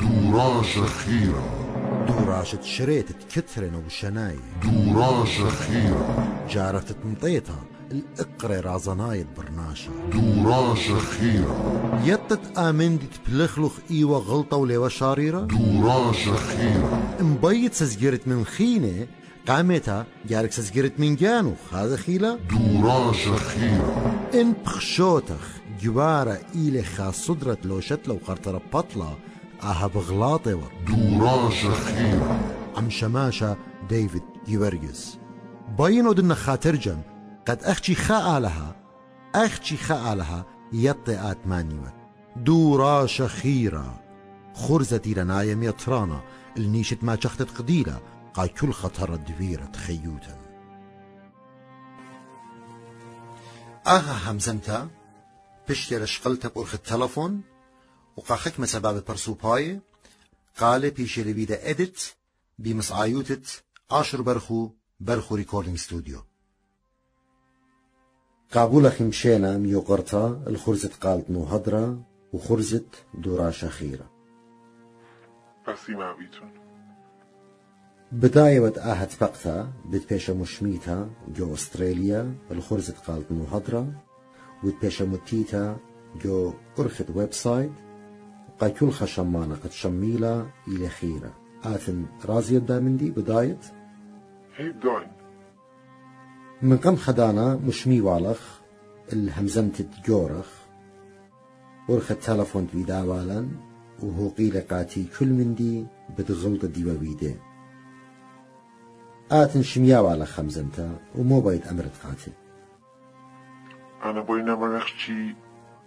دوراش خيرة دوراشة شريت كثرن وشناي. دوراش خيرة جارة تنطيتها الإقري رازنايد برناشة دوراش خيرة يطت آمن دي تبلخلخ إيوة غلطة وليوة شاريرة؟ دوراش خيرة مبيت سزجرت من خينة قامتها جارك سزجرت من جانوخ هذا خيلة دوراش خيرة إن بخشوتخ جوارة إيلي خاص صدرت لو شت لو قرطرة بطلة أها بغلاطي ور دوراش خيرة عم شماشة ديفيد جيورجيس باينو دنا خاترجم قد أخشي خاء لها أخشي خاء لها يطي آتمانيوت دورا شخيرة خرزتي لنايم يطرانا. النيشت ما شختت قديلة قا كل خطر دفيرة تخيوتا أها همزمتا بشتر شقلتا بأرخ التلفون. وقاخك مسباب برسوباي قال بيشي لبيدا إدت بمسعايوتت عشر برخو برخو ريكوردينج ستوديو. قابولة مشينا ميوقرتا الخرزة قالت نو هدرة وخرزة دورا شخيرة بسي ما بيتون بداية آهت بقتا بتبيشا مشميتا جو أستراليا الخرزة قالت نو هدرة وتبيشا متيتا جو أرخت ويب سايت قا كل خشمانة قد شميلة إلى خيرة آثن رازية دامندي بداية هي بداين من قم خدانا مشمي والخ الهمزمت جورخ ورخ التلفون في داوالا وهو قيل قاتي كل من دي بتغلط دي وبيدي آتن شميا والخ همزمتا ومو بايد أمرت قاتي أنا بوينا مرخشي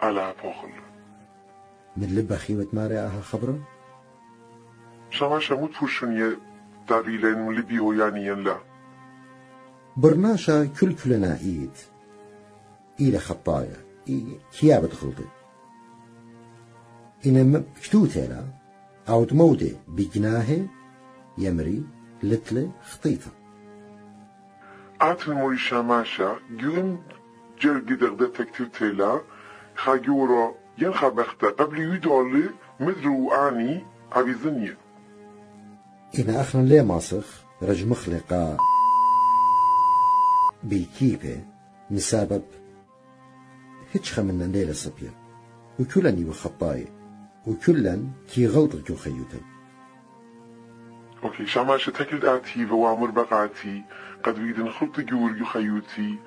على بوخل من لب خيوة ماري آها خبرة شما شموت فوشن دابيلين من لبي يعني لا. برناشا كل كلنا إيد إلى خطايا كيابة غلطي إن كتوتيلا أو تمودي بجناهي يمري لتلي خطيطة آتن موري شماشا. جون جرقي دغدة تكتل تيلا ين خبختا قبل يدولي مدرو آني عبيزنية إن أخنا ليه ماسخ رج مخلقة بيكيبه مسبب هيتش خمنا ليلة صبية. وكلن يو خطاي وكلن كي غلط جو خيوتي أوكي شماشا تكل آتي وامر بقاتي. قد بيدن خلط جور يو خيوتي.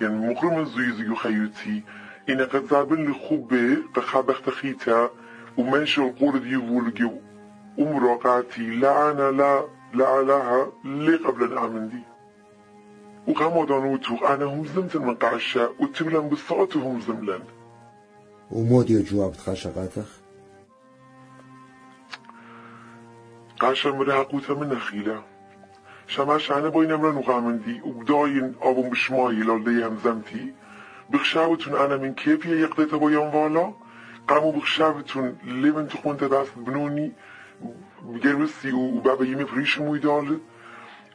يعني مقرم الزيز يو خيوتي. إن قد زابن لخوبة قخابخ تخيتا ومنشو القول يقول جو أمرقاتي لا أنا لا لا لها لي قبل أن آمن دي. وقاموا دانوتو أنا هم زمت من قعشة وتبلن بالصوت هم زملن. وموديو جواب تخاشقاتخ قعشة مرهقوتا من أخيلة شماش أنا بوين مرن وقامن دي. وبداين أبو مشماي لو لي هم زمتي. بخشابتون انا من كيفية يقضي تبويون فالا قامو بخشابتون لي من تقون تبعث بنوني بجرسي وبابا يمي فريش مويدال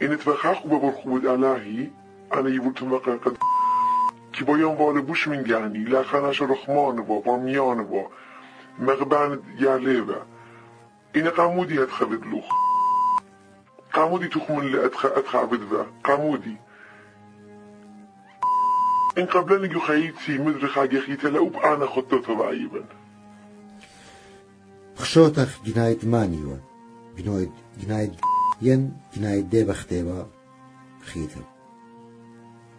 إن تبخاق وبرخوة الهي انا يبولتون وقا قد كي بو یان وال بوش میگنی لخنش رخمان با با میان با. مقبن یله با این قمودی اتخبت لوخ. قمودی تخمن لأتخ اتخبت با قمودی. אין kablen ge khayt si mit rekh ge khayt le up ana מניו, to vayben ין, akh gnayt manyo gnayt gnayt yen gnayt de bakhteva khayt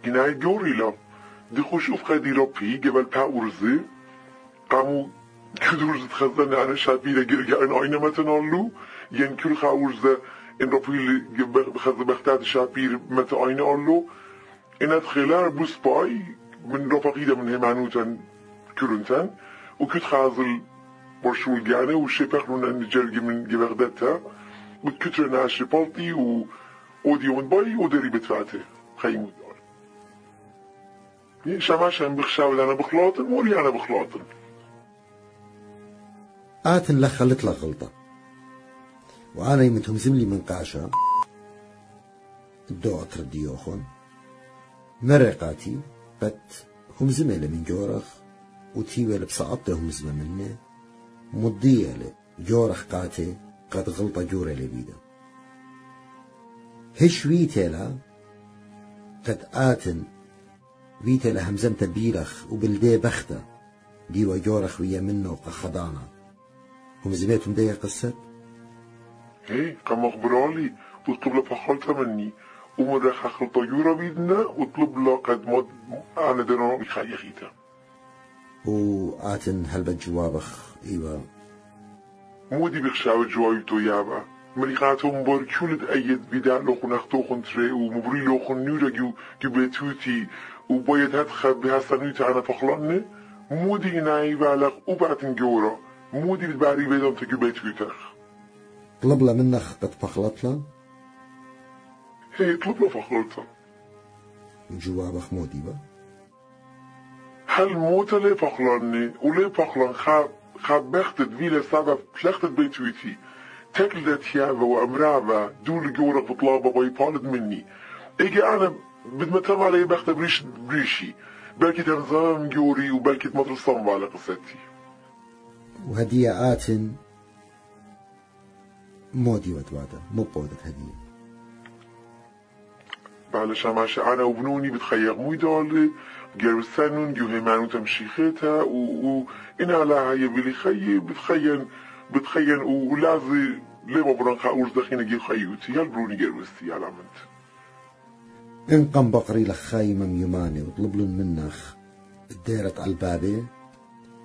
gnayt gorila de khoshuf khadiro pi gebel pa urzi qamu kudur zit khazan ana shabira ge ge ana ayna matan إن أدخلار بوس باي من رفقيدة من همانوتن كلنتن وكت خازل برشول جانه وشبخ من نجرج من جبغدتها وكتر ناشي بالتي و ودي من باي ودري بتفاته. خيمو شماش هم بخشاول أنا بخلاطن موري أنا بخلاطن. آتن لخلت لك غلطة وأنا يمتهم زملي من قاشا. الدو أترديوخون مرقاتي بت هم زميلة من جورخ وتيوال بسقطة هم زمة مني مضيالة جورخ قاتي قد غلط جورة لبيدا هش ويتلا قد آتن ويتلا همزمت بيرخ وبلدي بخته ديوا جورخ ويا منه وقخضانا هم زبيتهم دي قصة هي كما أخبرالي وطلب لفخلت مني. ومرخ خلطة يورا بيدنا وطلب له قد مد أنا دنا بخيخيته وآتن هل بجوابخ إيوه. مودي بخشاو جوايتو يابا. مريقاتو مبار كولد أيد بدا لوخن أختوخن تري ومبري لوخن نورا جو جبتوتي وبايد هتخب بها سنويت أنا فخلاني. مودي ناي بالغ وبعتن جورا. مودي بتباري بيدم تجو بيتوتخ طلب منخ قد فخلت له هي طلب له فخلته وجوابخ مودي با؟ هل موت لي فخلاني ولي فخلان خاب خاب بختت فيلا سبب تلختت بيتوتي تكلت يابا وامرابا دول جورك بطلابا ويطالد مني. أجي أنا بد ما تم علي بخت بريش بريشي. بلكي تنظام جوري وبلكي تمطر على قصتي وهدية آتن مودي ودوادا مو بودة هدية. بعلش عماش أنا وبنوني بتخيق مو يدالي جير سنون جو هيمانو تمشيخيتها و, إن على هاي بلي خي بتخين بتخين ولازي لما برنخا أوش دخين جي خيوتي هل بروني جير وستي على منت إن قم بقري لخايمة ميماني وطلب لن منخ الديرة البابي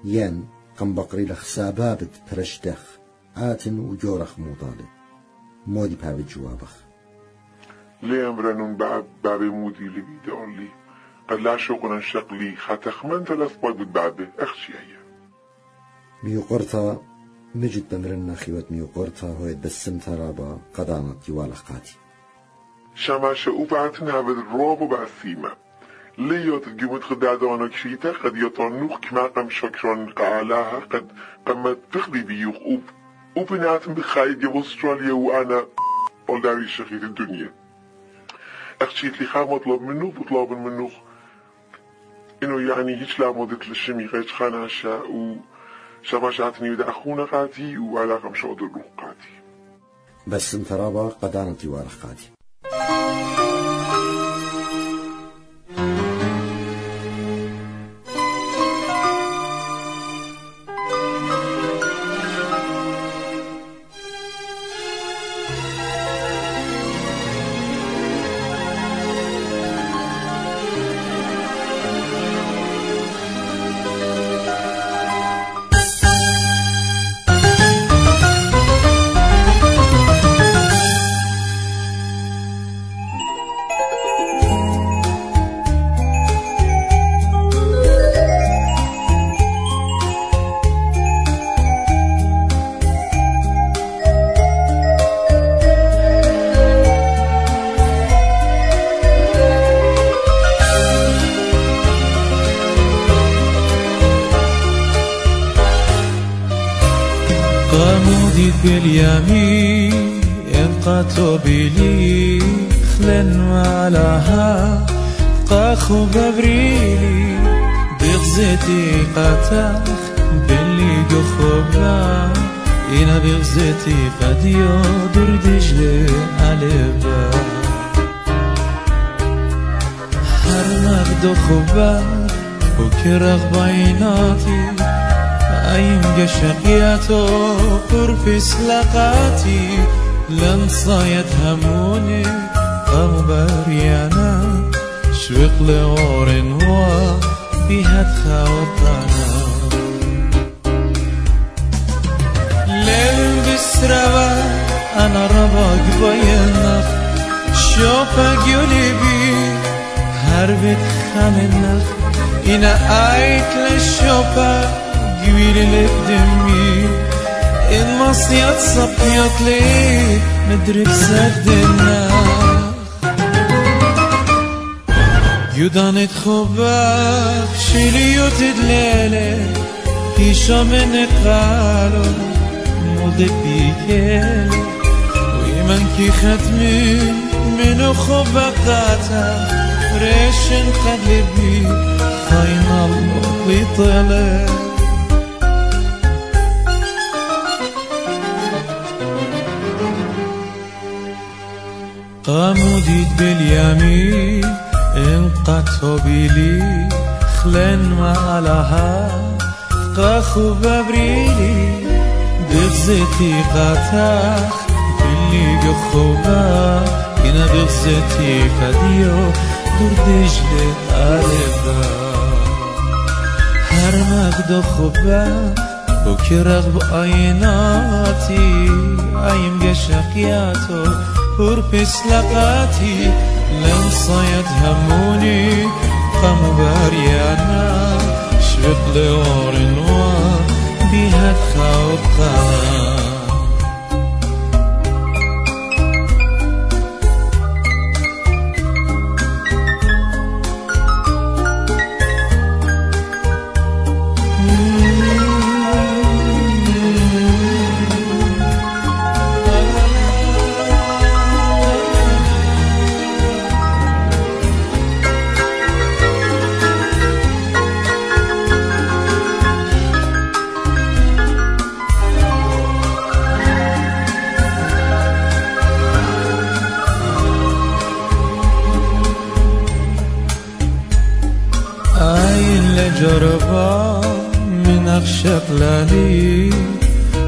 ين قم بقري لخ سابابت برشتخ آتن وجورخ موطالي مودي بابي جوابخ. امرنون باب بابي مودي اللي بيدون قد لا شوقنا شقلي خاتخ من ثلاث باي بابي اخشي هي ميو قرطة مجد بمرنا خيوت ميو قرطة هو بسم ترابا قدامت يوالخ قاتي شماشة وبعتنا بالروب بعسيمة ليوت الجمود خدادونا كشيتا قد يطنوخ كما قم شكرا قالاها قد قم تخدي بيوخ وبناتم بخايد يا أستراليا وأنا أولداري شخيط الدنيا أخشيت لي خام مطلب منه بطلب منه. إنه يعني هيش لا مضيت للشمي غيش خانا شاء و شماشاتني ودا أخونا قاتي وعلاقة مش أقدر قاتي بس انترابا قدانتي وارخ قاتي فرمودید باليمين انقطوا بیلی، خلن علىها قاخو ببريلي بغزتي قتخ بلي قخوبا اینا بیخزتی قدیو در دجله علبا هر مقدو خوبه، و که رغبا ایناتی أيم قشقياتو قرفي سلقاتي لن صايت هموني قاموا بريانا شوق لغورن هو بيهات خاوطانا ليل بسروا أنا رباك بينخ شوفا قولي بي هربت خامنخ إنا آيت للشوفا جويل اللي بدمي المصيات صبيت لي مدري بسدنا يودانت خوبك شليو تدلالي كيشا من قالو مولد بيكل ويمن كي ختمي منو خوبك قاتا ريشن قلبي خاين الله ويطلع قمودی باليمين انقطو بیلی خلن ما معلها قخو ببریلی بغزتي قطخ بلي خوبا اینا بغزتي قدیو. دور دجل قلبا هر مقدا خوبا بو که رغب آیناتی. آیم گشقیاتو وربس لقاتي لن صيد هموني. قم بريانا شبق لور نوار بها تخاوب قنا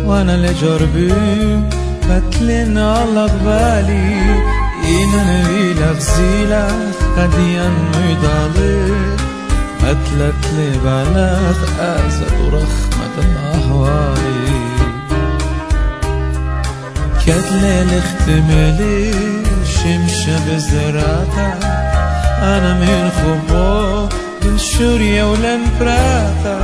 وأنا لجربي فتلن على قبالي إن نبي لغزيلة قد ينمي ضالي. متلت لي بلاغ أزل رخمة الأهوالي كتلة الاختمالي شمشة بزراتا أنا من خبو من شوريا ولن براتا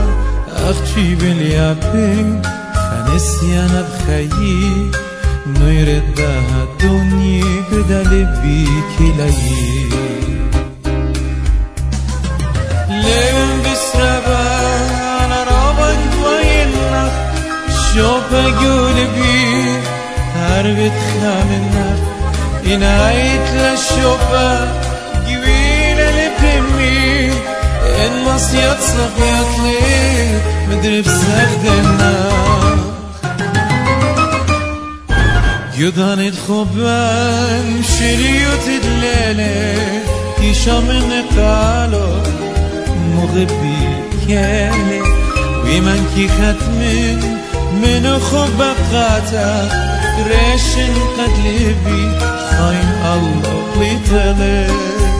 أختي باليابين خنسيانا بخيي نيردها الدنيا قدا لبيك لي لين بسربا أنا رابك وينك شوف أقول بيه هربت خامنك إنايت للشوفة قويلة אין מוס יצלח ויות לי מדריף סך דנח יודן את חובן שירי יוצד ללך כי שם אין את הלו מורבי כאלה ואימן כי חתמן מנוחו בפרטה רשן חד לבי חיים אלו פליטלך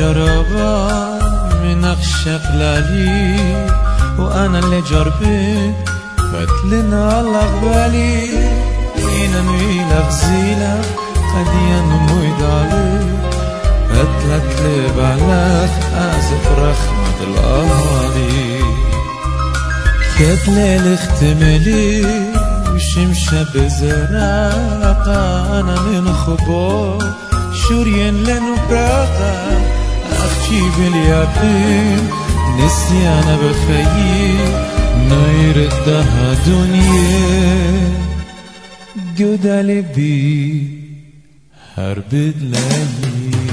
لجربا من أخشق لالي وأنا اللي جربت فتلنا على قبالي إن نوي لغزيلة قد ينمو يدالي. فتلت لي بلاخ أزف رخمة الأهالي كتلة الاختمالي وشمشة بزراقة أنا من خبو شورين لنو براقة أختي باليابين نسيانا بخيي نيردها دنيا قد لبي هربد لي